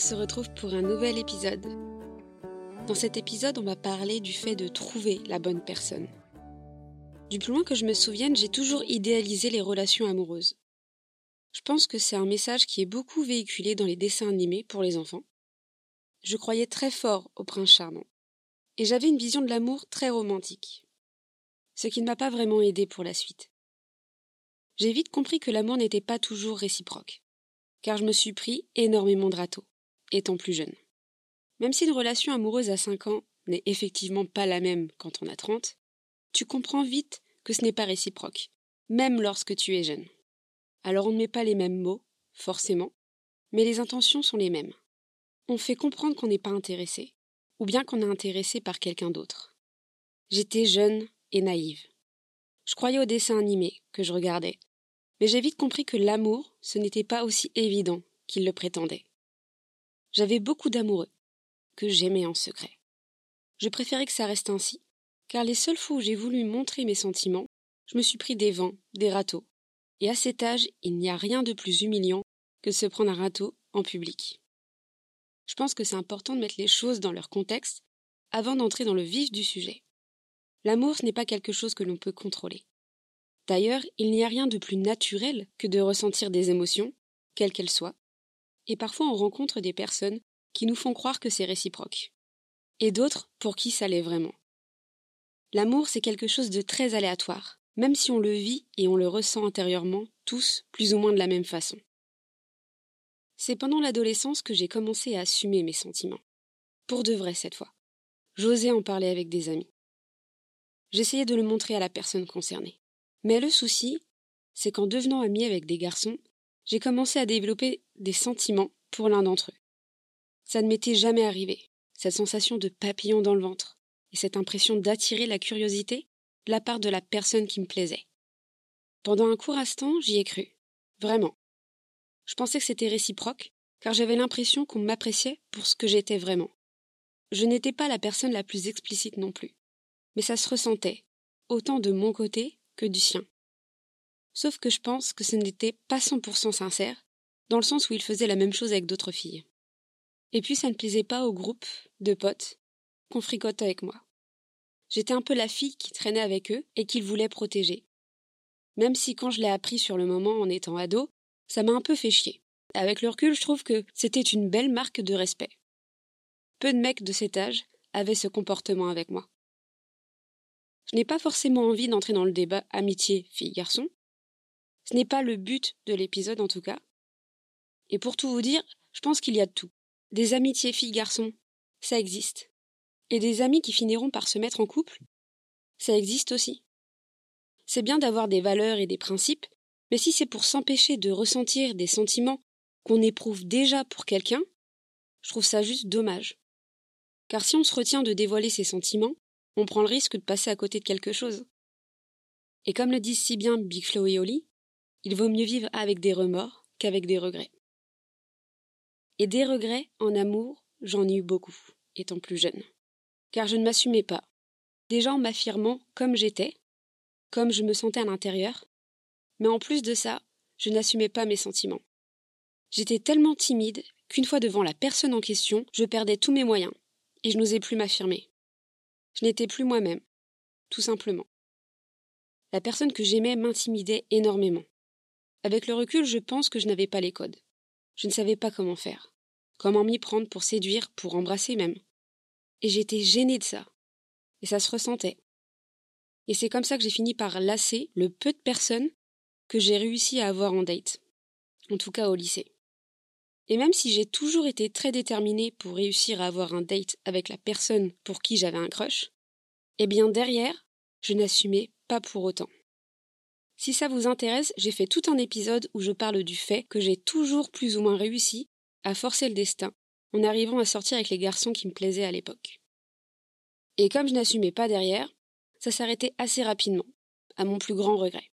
se retrouve pour un nouvel épisode. Dans cet épisode, on va parler du fait de trouver la bonne personne. Du plus loin que je me souvienne, j'ai toujours idéalisé les relations amoureuses. Je pense que c'est un message qui est beaucoup véhiculé dans les dessins animés pour les enfants. Je croyais très fort au prince charmant. Et j'avais une vision de l'amour très romantique. Ce qui ne m'a pas vraiment aidé pour la suite. J'ai vite compris que l'amour n'était pas toujours réciproque car je me suis pris énormément de râteaux, étant plus jeune. Même si une relation amoureuse à 5 ans n'est effectivement pas la même quand on a 30, tu comprends vite que ce n'est pas réciproque, même lorsque tu es jeune. Alors on ne met pas les mêmes mots, forcément, mais les intentions sont les mêmes. On fait comprendre qu'on n'est pas intéressé, ou bien qu'on est intéressé par quelqu'un d'autre. J'étais jeune et naïve. Je croyais aux dessins animés que je regardais, mais j'ai vite compris que l'amour, ce n'était pas aussi évident qu'il le prétendait. J'avais beaucoup d'amoureux, que j'aimais en secret. Je préférais que ça reste ainsi, car les seules fois où j'ai voulu montrer mes sentiments, je me suis pris des vents, des râteaux. Et à cet âge, il n'y a rien de plus humiliant que de se prendre un râteau en public. Je pense que c'est important de mettre les choses dans leur contexte avant d'entrer dans le vif du sujet. L'amour, ce n'est pas quelque chose que l'on peut contrôler. D'ailleurs, il n'y a rien de plus naturel que de ressentir des émotions, quelles qu'elles soient, et parfois on rencontre des personnes qui nous font croire que c'est réciproque, et d'autres pour qui ça l'est vraiment. L'amour, c'est quelque chose de très aléatoire, même si on le vit et on le ressent intérieurement, tous plus ou moins de la même façon. C'est pendant l'adolescence que j'ai commencé à assumer mes sentiments. Pour de vrai cette fois. J'osais en parler avec des amis. J'essayais de le montrer à la personne concernée. Mais le souci, c'est qu'en devenant amie avec des garçons, j'ai commencé à développer des sentiments pour l'un d'entre eux. Ça ne m'était jamais arrivé, cette sensation de papillon dans le ventre, et cette impression d'attirer la curiosité de la part de la personne qui me plaisait. Pendant un court instant, j'y ai cru. Vraiment. Je pensais que c'était réciproque, car j'avais l'impression qu'on m'appréciait pour ce que j'étais vraiment. Je n'étais pas la personne la plus explicite non plus. Mais ça se ressentait, autant de mon côté que du sien. Sauf que je pense que ce n'était pas 100% sincère, dans le sens où il faisait la même chose avec d'autres filles. Et puis ça ne plaisait pas au groupe de potes qu'on fricote avec moi. J'étais un peu la fille qui traînait avec eux et qu'ils voulaient protéger. Même si quand je l'ai appris sur le moment en étant ado, ça m'a un peu fait chier. Avec le recul, je trouve que c'était une belle marque de respect. Peu de mecs de cet âge avaient ce comportement avec moi. Je n'ai pas forcément envie d'entrer dans le débat amitié fille-garçon. Ce n'est pas le but de l'épisode en tout cas. Et pour tout vous dire, je pense qu'il y a de tout. Des amitiés filles-garçons, ça existe. Et des amis qui finiront par se mettre en couple, ça existe aussi. C'est bien d'avoir des valeurs et des principes, mais si c'est pour s'empêcher de ressentir des sentiments qu'on éprouve déjà pour quelqu'un, je trouve ça juste dommage. Car si on se retient de dévoiler ses sentiments, on prend le risque de passer à côté de quelque chose. Et comme le disent si bien Big Flo et Oli, il vaut mieux vivre avec des remords qu'avec des regrets. Et des regrets en amour, j'en ai eu beaucoup, étant plus jeune. Car je ne m'assumais pas. Déjà en m'affirmant comme j'étais, comme je me sentais à l'intérieur, mais en plus de ça, je n'assumais pas mes sentiments. J'étais tellement timide qu'une fois devant la personne en question, je perdais tous mes moyens, et je n'osais plus m'affirmer. Je n'étais plus moi-même, tout simplement. La personne que j'aimais m'intimidait énormément. Avec le recul, je pense que je n'avais pas les codes. Je ne savais pas comment faire, comment m'y prendre pour séduire, pour embrasser même. Et j'étais gênée de ça. Et ça se ressentait. Et c'est comme ça que j'ai fini par lasser le peu de personnes que j'ai réussi à avoir en date. En tout cas au lycée. Et même si j'ai toujours été très déterminée pour réussir à avoir un date avec la personne pour qui j'avais un crush, eh bien derrière, je n'assumais pas pour autant. Si ça vous intéresse, j'ai fait tout un épisode où je parle du fait que j'ai toujours plus ou moins réussi à forcer le destin en arrivant à sortir avec les garçons qui me plaisaient à l'époque. Et comme je n'assumais pas derrière, ça s'arrêtait assez rapidement, à mon plus grand regret.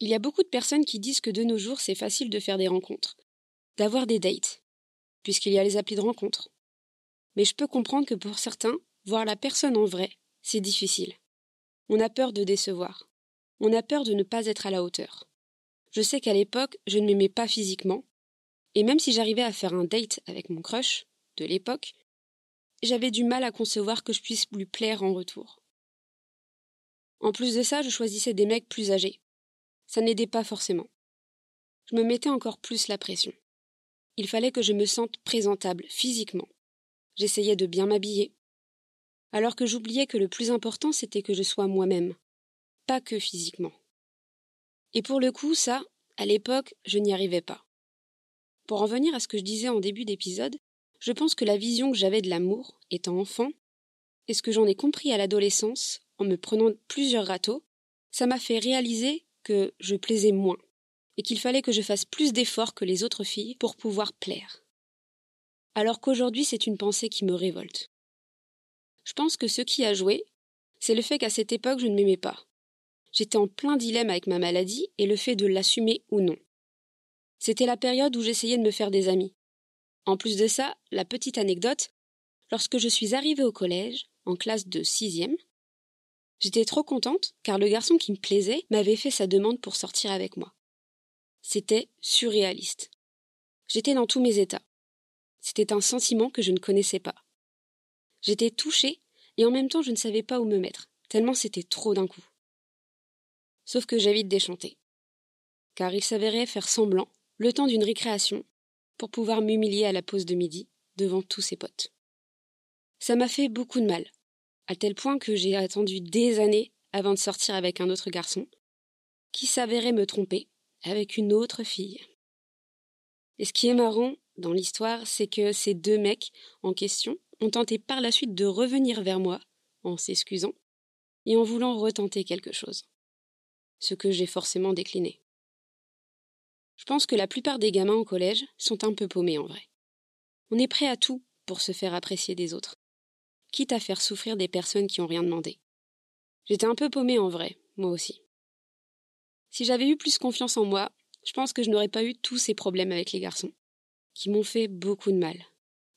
Il y a beaucoup de personnes qui disent que de nos jours c'est facile de faire des rencontres, d'avoir des dates, puisqu'il y a les applis de rencontre. Mais je peux comprendre que pour certains, voir la personne en vrai, c'est difficile. On a peur de décevoir. On a peur de ne pas être à la hauteur. Je sais qu'à l'époque, je ne m'aimais pas physiquement, Et même si j'arrivais à faire un date avec mon crush de l'époque, j'avais du mal à concevoir que je puisse lui plaire en retour. En plus de ça, je choisissais des mecs plus âgés. Ça n'aidait pas forcément. Je me mettais encore plus la pression. Il fallait que je me sente présentable physiquement. J'essayais de bien m'habiller. Alors que j'oubliais que le plus important c'était que je sois moi-même, pas que physiquement. Et pour le coup, ça, à l'époque, je n'y arrivais pas. Pour en venir à ce que je disais en début d'épisode, je pense que la vision que j'avais de l'amour, étant enfant, et ce que j'en ai compris à l'adolescence, en me prenant plusieurs râteaux, ça m'a fait réaliser que je plaisais moins, et qu'il fallait que je fasse plus d'efforts que les autres filles pour pouvoir plaire. Alors qu'aujourd'hui c'est une pensée qui me révolte. Je pense que ce qui a joué, c'est le fait qu'à cette époque je ne m'aimais pas. J'étais en plein dilemme avec ma maladie et le fait de l'assumer ou non. C'était la période où j'essayais de me faire des amis. En plus de ça, la petite anecdote, lorsque je suis arrivée au collège, en classe de sixième, j'étais trop contente car le garçon qui me plaisait m'avait fait sa demande pour sortir avec moi. C'était surréaliste. J'étais dans tous mes états. C'était un sentiment que je ne connaissais pas. J'étais touchée et en même temps je ne savais pas où me mettre, tellement c'était trop d'un coup. Sauf que j'ai vite déchanté. Car il s'avérait faire semblant, le temps d'une récréation, pour pouvoir m'humilier à la pause de midi devant tous ses potes. Ça m'a fait beaucoup de mal, à tel point que j'ai attendu des années avant de sortir avec un autre garçon, qui s'avérait me tromper avec une autre fille. Et ce qui est marrant dans l'histoire, c'est que ces deux mecs en question ont tenté par la suite de revenir vers moi, en s'excusant, et en voulant retenter quelque chose. Ce que j'ai forcément décliné. Je pense que la plupart des gamins au collège sont un peu paumés en vrai. On est prêt à tout pour se faire apprécier des autres, quitte à faire souffrir des personnes qui n'ont rien demandé. J'étais un peu paumé en vrai, moi aussi. Si j'avais eu plus confiance en moi, je pense que je n'aurais pas eu tous ces problèmes avec les garçons, qui m'ont fait beaucoup de mal,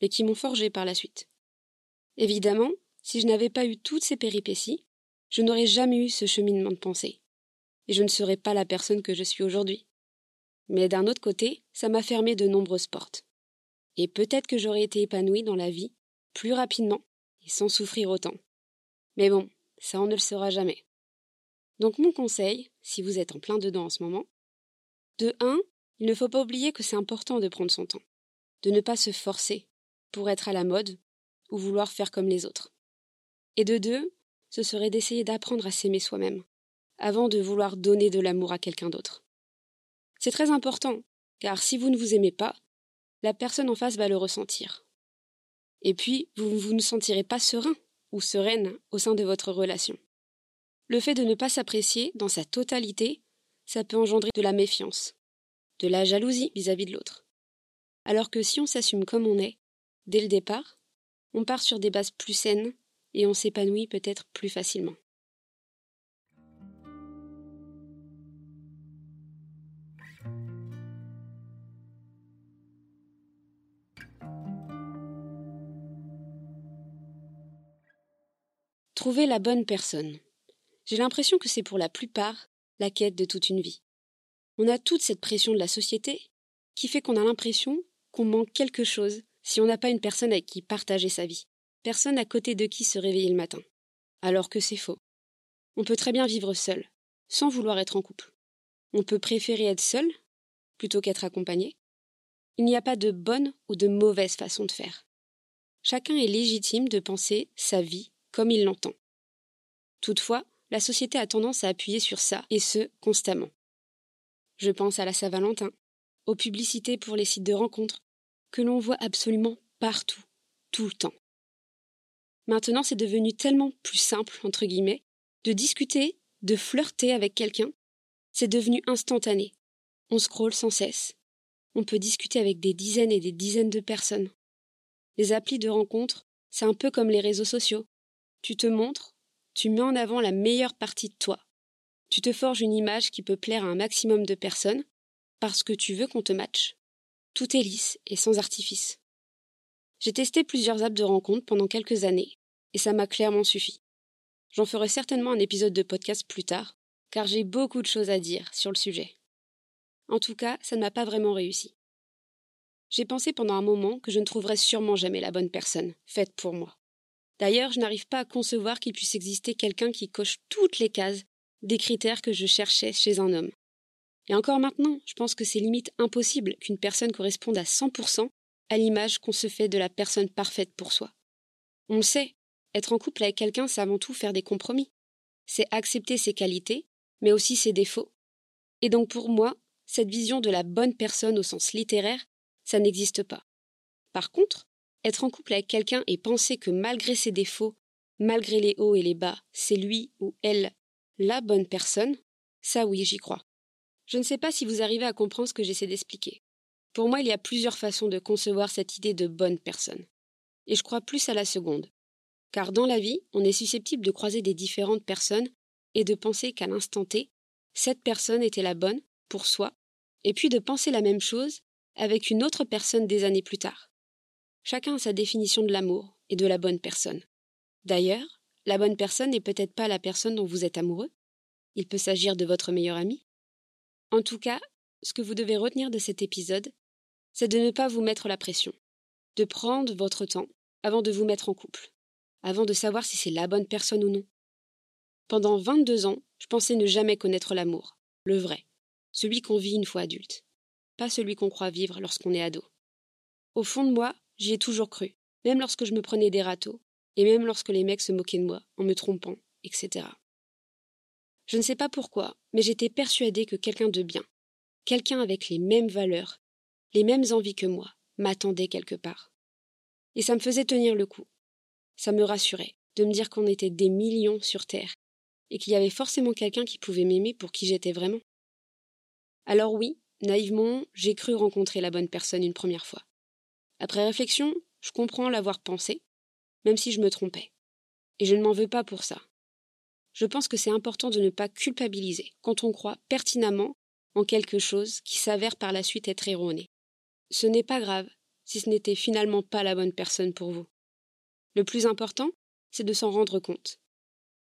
mais qui m'ont forgé par la suite. Évidemment, si je n'avais pas eu toutes ces péripéties, je n'aurais jamais eu ce cheminement de pensée, et je ne serais pas la personne que je suis aujourd'hui. Mais d'un autre côté, ça m'a fermé de nombreuses portes. Et peut-être que j'aurais été épanouie dans la vie plus rapidement et sans souffrir autant. Mais bon, ça on ne le saura jamais. Donc mon conseil, si vous êtes en plein dedans en ce moment, de 1, il ne faut pas oublier que c'est important de prendre son temps, de ne pas se forcer pour être à la mode ou vouloir faire comme les autres. Et de 2, ce serait d'essayer d'apprendre à s'aimer soi-même, avant de vouloir donner de l'amour à quelqu'un d'autre. C'est très important, car si vous ne vous aimez pas, la personne en face va le ressentir. Et puis, vous, vous ne sentirez pas serein ou sereine au sein de votre relation. Le fait de ne pas s'apprécier dans sa totalité, ça peut engendrer de la méfiance, de la jalousie vis-à-vis de l'autre. Alors que si on s'assume comme on est, dès le départ, on part sur des bases plus saines et on s'épanouit peut-être plus facilement. Trouver la bonne personne. J'ai l'impression que c'est pour la plupart la quête de toute une vie. On a toute cette pression de la société qui fait qu'on a l'impression qu'on manque quelque chose si on n'a pas une personne avec qui partager sa vie, personne à côté de qui se réveiller le matin. Alors que c'est faux. On peut très bien vivre seul, sans vouloir être en couple. On peut préférer être seul plutôt qu'être accompagné. Il n'y a pas de bonne ou de mauvaise façon de faire. Chacun est légitime de penser sa vie comme il l'entend. Toutefois, la société a tendance à appuyer sur ça, et ce, constamment. Je pense à la Saint-Valentin, aux publicités pour les sites de rencontres, que l'on voit absolument partout, tout le temps. Maintenant, c'est devenu tellement plus simple, entre guillemets, de discuter, de flirter avec quelqu'un. C'est devenu instantané. On scrolle sans cesse. On peut discuter avec des dizaines et des dizaines de personnes. Les applis de rencontres, c'est un peu comme les réseaux sociaux. Tu te montres, tu mets en avant la meilleure partie de toi. Tu te forges une image qui peut plaire à un maximum de personnes parce que tu veux qu'on te matche. Tout est lisse et sans artifice. J'ai testé plusieurs apps de rencontre pendant quelques années et ça m'a clairement suffi. J'en ferai certainement un épisode de podcast plus tard car j'ai beaucoup de choses à dire sur le sujet. En tout cas, ça ne m'a pas vraiment réussi. J'ai pensé pendant un moment que je ne trouverais sûrement jamais la bonne personne, faite pour moi. D'ailleurs, je n'arrive pas à concevoir qu'il puisse exister quelqu'un qui coche toutes les cases des critères que je cherchais chez un homme. Et encore maintenant, je pense que c'est limite impossible qu'une personne corresponde à 100% à l'image qu'on se fait de la personne parfaite pour soi. On le sait, être en couple avec quelqu'un, c'est avant tout faire des compromis. C'est accepter ses qualités, mais aussi ses défauts. Et donc pour moi, cette vision de la bonne personne au sens littéraire, ça n'existe pas. Par contre, être en couple avec quelqu'un et penser que malgré ses défauts, malgré les hauts et les bas, c'est lui ou elle la bonne personne, ça oui, j'y crois. Je ne sais pas si vous arrivez à comprendre ce que j'essaie d'expliquer. Pour moi, il y a plusieurs façons de concevoir cette idée de bonne personne. Et je crois plus à la seconde. Car dans la vie, on est susceptible de croiser des différentes personnes et de penser qu'à l'instant T, cette personne était la bonne pour soi, et puis de penser la même chose avec une autre personne des années plus tard. Chacun a sa définition de l'amour et de la bonne personne. D'ailleurs, la bonne personne n'est peut-être pas la personne dont vous êtes amoureux. Il peut s'agir de votre meilleur ami. En tout cas, ce que vous devez retenir de cet épisode, c'est de ne pas vous mettre la pression, de prendre votre temps avant de vous mettre en couple, avant de savoir si c'est la bonne personne ou non. Pendant 22 ans, je pensais ne jamais connaître l'amour, le vrai, celui qu'on vit une fois adulte, pas celui qu'on croit vivre lorsqu'on est ado. Au fond de moi, J'y ai toujours cru, même lorsque je me prenais des râteaux, et même lorsque les mecs se moquaient de moi, en me trompant, etc. Je ne sais pas pourquoi, mais j'étais persuadée que quelqu'un de bien, quelqu'un avec les mêmes valeurs, les mêmes envies que moi, m'attendait quelque part. Et ça me faisait tenir le coup. Ça me rassurait de me dire qu'on était des millions sur Terre, et qu'il y avait forcément quelqu'un qui pouvait m'aimer pour qui j'étais vraiment. Alors oui, naïvement, j'ai cru rencontrer la bonne personne une première fois. Après réflexion, je comprends l'avoir pensé, même si je me trompais. Et je ne m'en veux pas pour ça. Je pense que c'est important de ne pas culpabiliser quand on croit pertinemment en quelque chose qui s'avère par la suite être erroné. Ce n'est pas grave si ce n'était finalement pas la bonne personne pour vous. Le plus important, c'est de s'en rendre compte.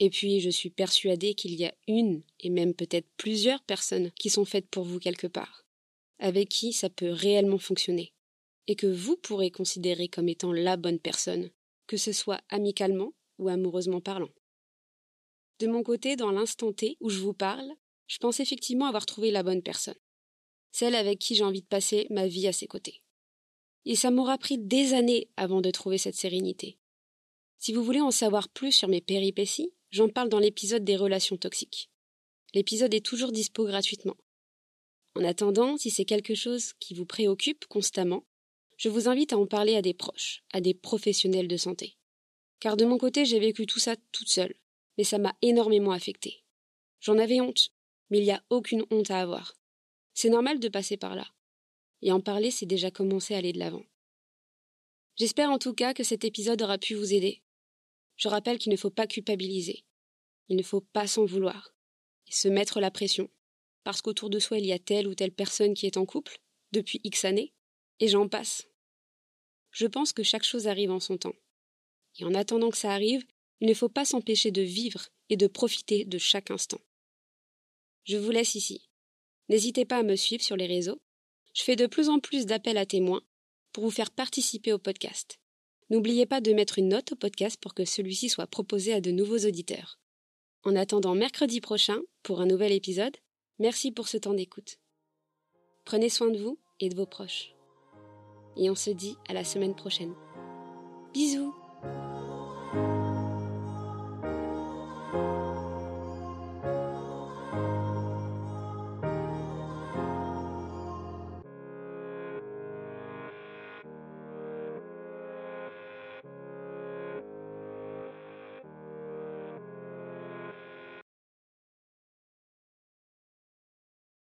Et puis, je suis persuadée qu'il y a une, et même peut-être plusieurs personnes qui sont faites pour vous quelque part, avec qui ça peut réellement fonctionner et que vous pourrez considérer comme étant la bonne personne, que ce soit amicalement ou amoureusement parlant. De mon côté, dans l'instant T où je vous parle, je pense effectivement avoir trouvé la bonne personne, celle avec qui j'ai envie de passer ma vie à ses côtés. Et ça m'aura pris des années avant de trouver cette sérénité. Si vous voulez en savoir plus sur mes péripéties, j'en parle dans l'épisode des relations toxiques. L'épisode est toujours dispo gratuitement. En attendant, si c'est quelque chose qui vous préoccupe constamment, je vous invite à en parler à des proches, à des professionnels de santé. Car de mon côté, j'ai vécu tout ça toute seule, mais ça m'a énormément affectée. J'en avais honte, mais il n'y a aucune honte à avoir. C'est normal de passer par là. Et en parler, c'est déjà commencer à aller de l'avant. J'espère en tout cas que cet épisode aura pu vous aider. Je rappelle qu'il ne faut pas culpabiliser. Il ne faut pas s'en vouloir. Et se mettre la pression. Parce qu'autour de soi, il y a telle ou telle personne qui est en couple, depuis X années, et j'en passe. Je pense que chaque chose arrive en son temps. Et en attendant que ça arrive, il ne faut pas s'empêcher de vivre et de profiter de chaque instant. Je vous laisse ici. N'hésitez pas à me suivre sur les réseaux. Je fais de plus en plus d'appels à témoins pour vous faire participer au podcast. N'oubliez pas de mettre une note au podcast pour que celui-ci soit proposé à de nouveaux auditeurs. En attendant mercredi prochain pour un nouvel épisode, merci pour ce temps d'écoute. Prenez soin de vous et de vos proches et on se dit à la semaine prochaine. Bisous